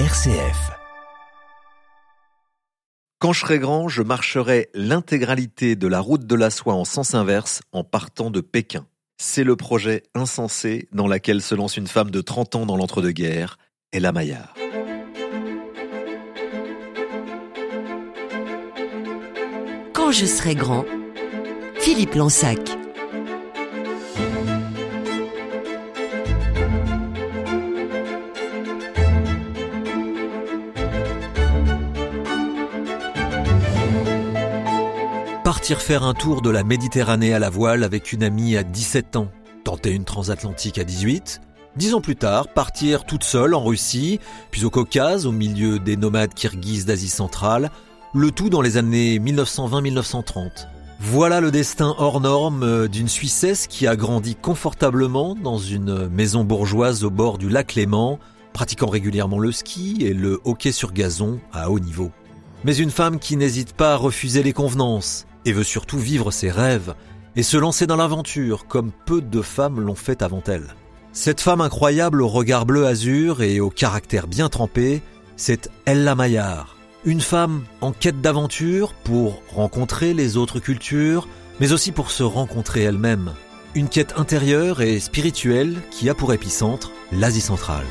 RCF. Quand je serai grand, je marcherai l'intégralité de la route de la soie en sens inverse en partant de Pékin. C'est le projet insensé dans lequel se lance une femme de 30 ans dans l'entre-deux-guerres, Ella Maillard. Quand je serai grand, Philippe Lansac. Partir faire un tour de la Méditerranée à la voile avec une amie à 17 ans, tenter une transatlantique à 18, dix ans plus tard, partir toute seule en Russie, puis au Caucase, au milieu des nomades kirghizes d'Asie centrale, le tout dans les années 1920-1930. Voilà le destin hors norme d'une Suissesse qui a grandi confortablement dans une maison bourgeoise au bord du lac Léman, pratiquant régulièrement le ski et le hockey sur gazon à haut niveau. Mais une femme qui n'hésite pas à refuser les convenances, et veut surtout vivre ses rêves et se lancer dans l'aventure comme peu de femmes l'ont fait avant elle. Cette femme incroyable au regard bleu azur et au caractère bien trempé, c'est Ella Maillard. Une femme en quête d'aventure pour rencontrer les autres cultures, mais aussi pour se rencontrer elle-même. Une quête intérieure et spirituelle qui a pour épicentre l'Asie centrale.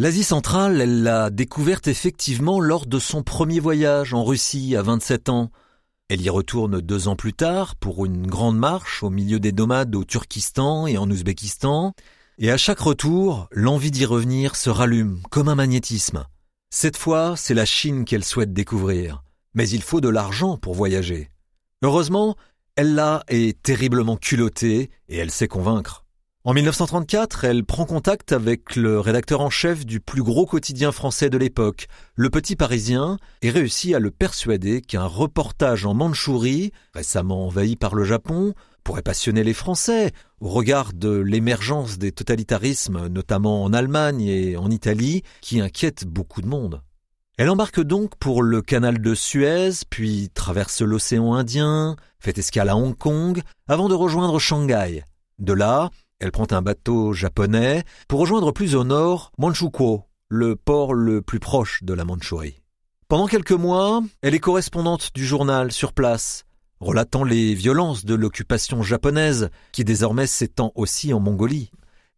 L'Asie centrale, elle l'a découverte effectivement lors de son premier voyage en Russie à 27 ans. Elle y retourne deux ans plus tard pour une grande marche au milieu des nomades au Turkistan et en Ouzbékistan. Et à chaque retour, l'envie d'y revenir se rallume comme un magnétisme. Cette fois, c'est la Chine qu'elle souhaite découvrir. Mais il faut de l'argent pour voyager. Heureusement, elle là est terriblement culottée et elle sait convaincre. En 1934, elle prend contact avec le rédacteur en chef du plus gros quotidien français de l'époque, Le Petit Parisien, et réussit à le persuader qu'un reportage en Mandchourie, récemment envahi par le Japon, pourrait passionner les Français au regard de l'émergence des totalitarismes, notamment en Allemagne et en Italie, qui inquiètent beaucoup de monde. Elle embarque donc pour le canal de Suez, puis traverse l'océan Indien, fait escale à Hong Kong, avant de rejoindre Shanghai. De là, elle prend un bateau japonais pour rejoindre plus au nord Manchukuo, le port le plus proche de la Mandchourie. Pendant quelques mois, elle est correspondante du journal sur place, relatant les violences de l'occupation japonaise qui désormais s'étend aussi en Mongolie.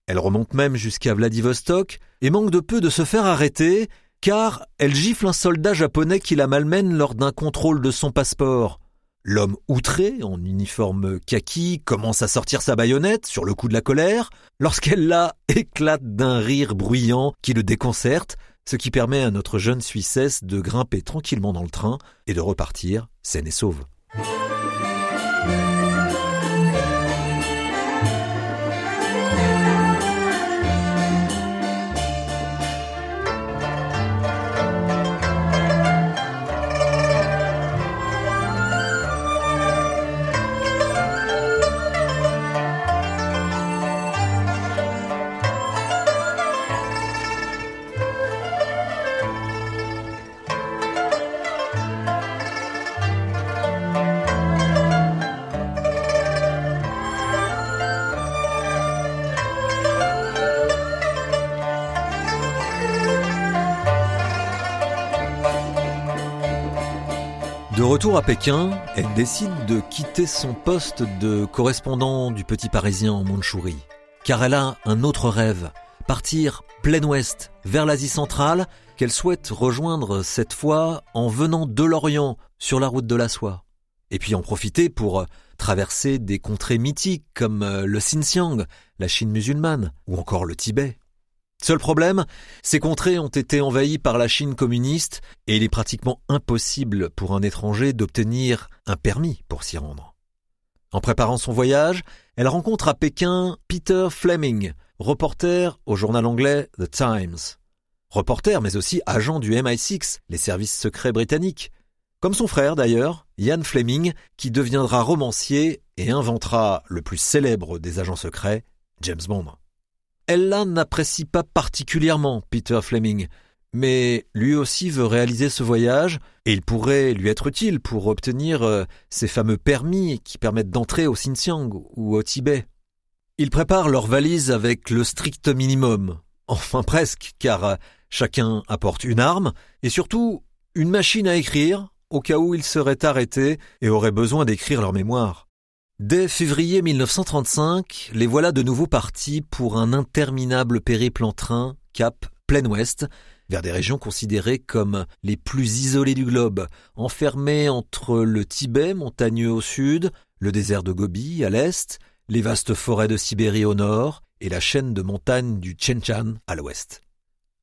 Elle remonte même jusqu'à Vladivostok et manque de peu de se faire arrêter car elle gifle un soldat japonais qui la malmène lors d'un contrôle de son passeport. L'homme outré, en uniforme kaki, commence à sortir sa baïonnette sur le coup de la colère, lorsqu'elle la éclate d'un rire bruyant qui le déconcerte, ce qui permet à notre jeune Suissesse de grimper tranquillement dans le train et de repartir saine et sauve. Retour à Pékin, elle décide de quitter son poste de correspondant du Petit Parisien en Mandchourie. Car elle a un autre rêve, partir plein ouest, vers l'Asie centrale, qu'elle souhaite rejoindre cette fois en venant de l'Orient, sur la route de la soie. Et puis en profiter pour traverser des contrées mythiques comme le Xinjiang, la Chine musulmane, ou encore le Tibet. Seul problème, ces contrées ont été envahies par la Chine communiste et il est pratiquement impossible pour un étranger d'obtenir un permis pour s'y rendre. En préparant son voyage, elle rencontre à Pékin Peter Fleming, reporter au journal anglais The Times. Reporter mais aussi agent du MI6, les services secrets britanniques. Comme son frère d'ailleurs, Ian Fleming, qui deviendra romancier et inventera le plus célèbre des agents secrets, James Bond. N'apprécie pas particulièrement Peter Fleming, mais lui aussi veut réaliser ce voyage et il pourrait lui être utile pour obtenir euh, ces fameux permis qui permettent d'entrer au Xinjiang ou au Tibet. Ils préparent leur valise avec le strict minimum, Enfin presque, car euh, chacun apporte une arme et surtout une machine à écrire au cas où ils seraient arrêtés et auraient besoin d'écrire leur mémoire. Dès février 1935, les voilà de nouveau partis pour un interminable périple en train, cap plein ouest, vers des régions considérées comme les plus isolées du globe, enfermées entre le Tibet montagneux au sud, le désert de Gobi à l'est, les vastes forêts de Sibérie au nord et la chaîne de montagnes du Chenchan à l'ouest.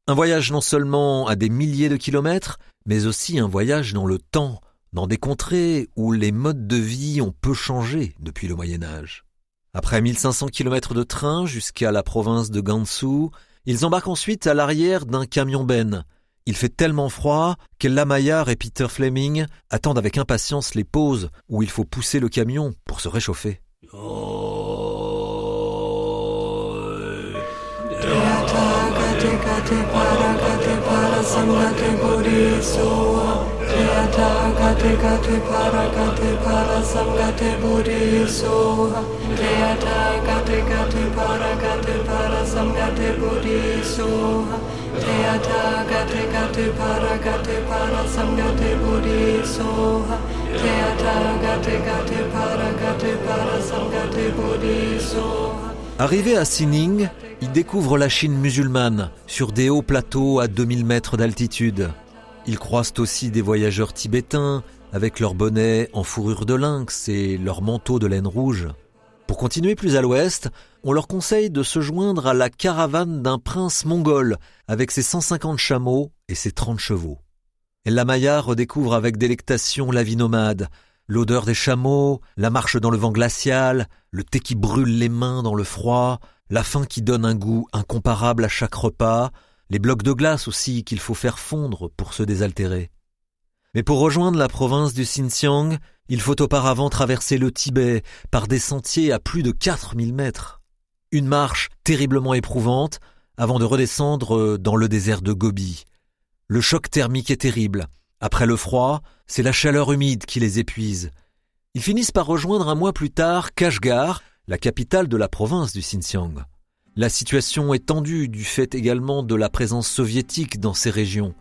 Un voyage non seulement à des milliers de kilomètres, mais aussi un voyage dans le temps, dans des contrées où les modes de vie ont peu changé depuis le Moyen Âge. Après 1500 kilomètres de train jusqu'à la province de Gansu, ils embarquent ensuite à l'arrière d'un camion-ben. Il fait tellement froid qu'Ella Maillard et Peter Fleming attendent avec impatience les pauses où il faut pousser le camion pour se réchauffer. Sangate Bodhi Soa Jata Gate Gate Para Gate Para Sangate Bodhi Soa Jata Gate Gate Para Gate Para Sangate Bodhi Soa Jata Gate Gate Para Gate Para Sangate Bodhi Soa Jata Gate Gate Para Gate Para Sangate Bodhi Soa Arrivé à Sining, il découvre la Chine musulmane sur des hauts plateaux à 2000 mètres d'altitude. Ils croisent aussi des voyageurs tibétains avec leurs bonnets en fourrure de lynx et leurs manteaux de laine rouge. Pour continuer plus à l'ouest, on leur conseille de se joindre à la caravane d'un prince mongol avec ses 150 chameaux et ses 30 chevaux. La Maya redécouvre avec délectation la vie nomade, l'odeur des chameaux, la marche dans le vent glacial, le thé qui brûle les mains dans le froid, la faim qui donne un goût incomparable à chaque repas, les blocs de glace aussi qu'il faut faire fondre pour se désaltérer. Mais pour rejoindre la province du Xinjiang, il faut auparavant traverser le Tibet par des sentiers à plus de 4000 mètres. Une marche terriblement éprouvante avant de redescendre dans le désert de Gobi. Le choc thermique est terrible. Après le froid, c'est la chaleur humide qui les épuise. Ils finissent par rejoindre un mois plus tard Kashgar, la capitale de la province du Xinjiang. La situation est tendue du fait également de la présence soviétique dans ces régions.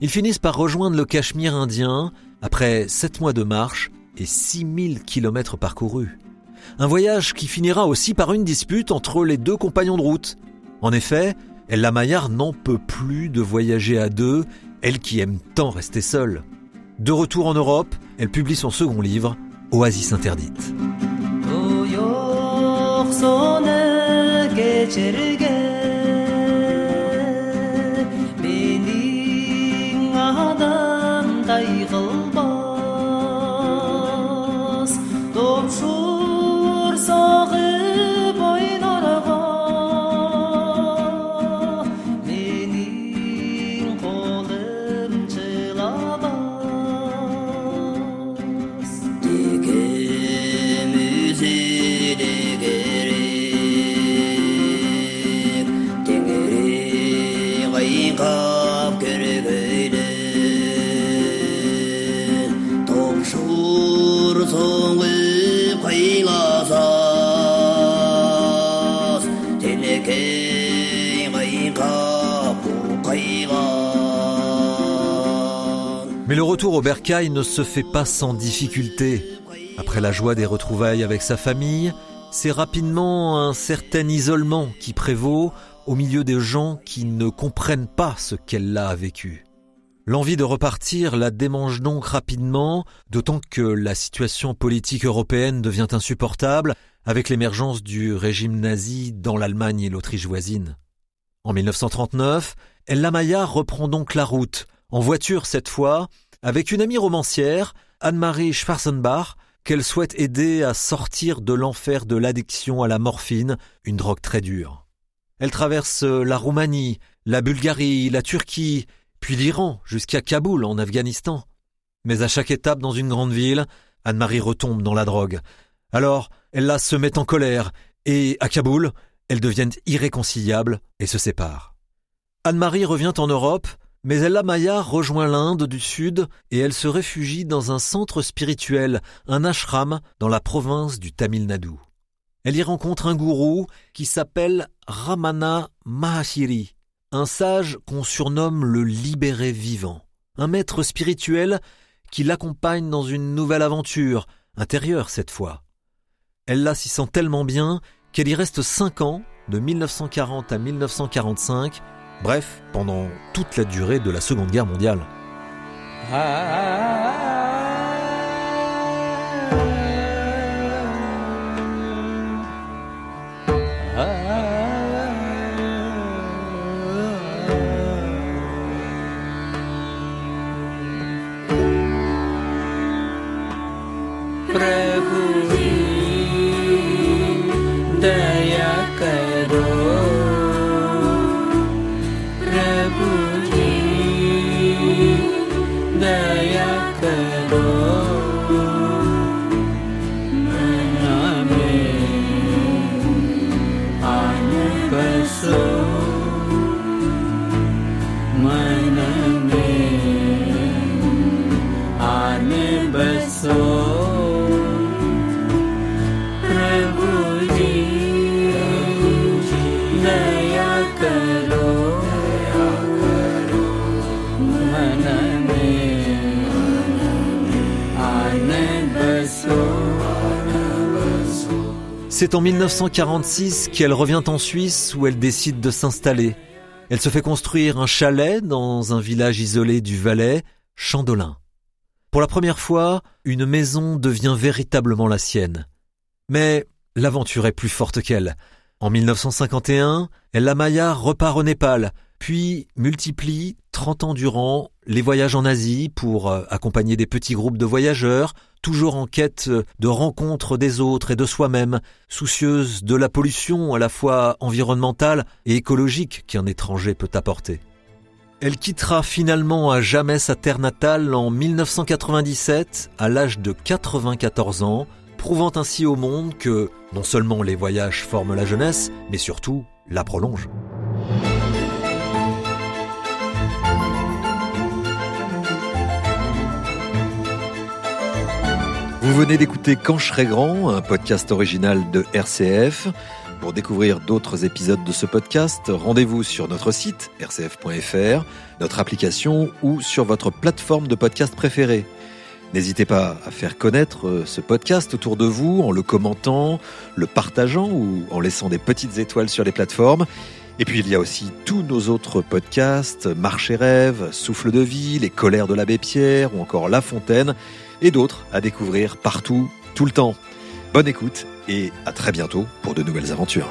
Ils finissent par rejoindre le Cachemire indien après sept mois de marche et 6000 kilomètres parcourus. Un voyage qui finira aussi par une dispute entre les deux compagnons de route. En effet, Ella Maillard n'en peut plus de voyager à deux, elle qui aime tant rester seule. De retour en Europe, elle publie son second livre, Oasis interdite. Mais le retour au bercail ne se fait pas sans difficulté. Après la joie des retrouvailles avec sa famille, c'est rapidement un certain isolement qui prévaut au milieu des gens qui ne comprennent pas ce qu'elle a vécu. L'envie de repartir la démange donc rapidement, d'autant que la situation politique européenne devient insupportable avec l'émergence du régime nazi dans l'Allemagne et l'Autriche voisine. En 1939, Ella Maillard reprend donc la route, en voiture cette fois, avec une amie romancière, Anne-Marie Schwarzenbach, qu'elle souhaite aider à sortir de l'enfer de l'addiction à la morphine, une drogue très dure. Elle traverse la Roumanie, la Bulgarie, la Turquie, puis l'Iran, jusqu'à Kaboul, en Afghanistan. Mais à chaque étape dans une grande ville, Anne-Marie retombe dans la drogue. Alors, elle la se met en colère, et à Kaboul, elles deviennent irréconciliables et se séparent. Anne-Marie revient en Europe, mais Ella Maya rejoint l'Inde du Sud et elle se réfugie dans un centre spirituel, un ashram dans la province du Tamil Nadu. Elle y rencontre un gourou qui s'appelle Ramana Mahashiri, un sage qu'on surnomme le libéré vivant, un maître spirituel qui l'accompagne dans une nouvelle aventure, intérieure cette fois. Elle la s'y sent tellement bien qu'elle y reste cinq ans, de 1940 à 1945, bref, pendant toute la durée de la Seconde Guerre mondiale. C'est en 1946 qu'elle revient en Suisse où elle décide de s'installer. Elle se fait construire un chalet dans un village isolé du Valais, Chandolin. Pour la première fois, une maison devient véritablement la sienne. Mais l'aventure est plus forte qu'elle. En 1951, la Maya repart au Népal, puis multiplie, 30 ans durant, les voyages en Asie pour euh, accompagner des petits groupes de voyageurs, toujours en quête de rencontres des autres et de soi-même, soucieuse de la pollution à la fois environnementale et écologique qu'un étranger peut apporter. Elle quittera finalement à jamais sa terre natale en 1997, à l'âge de 94 ans, prouvant ainsi au monde que non seulement les voyages forment la jeunesse, mais surtout la prolongent. Vous venez d'écouter Quand je serai grand, un podcast original de RCF. Pour découvrir d'autres épisodes de ce podcast, rendez-vous sur notre site rcf.fr, notre application ou sur votre plateforme de podcast préférée. N'hésitez pas à faire connaître euh, ce podcast autour de vous en le commentant, le partageant ou en laissant des petites étoiles sur les plateformes. Et puis il y a aussi tous nos autres podcasts, Marche et rêve, Souffle de vie, Les colères de l'abbé Pierre ou encore La Fontaine et d'autres à découvrir partout, tout le temps. Bonne écoute et à très bientôt pour de nouvelles aventures.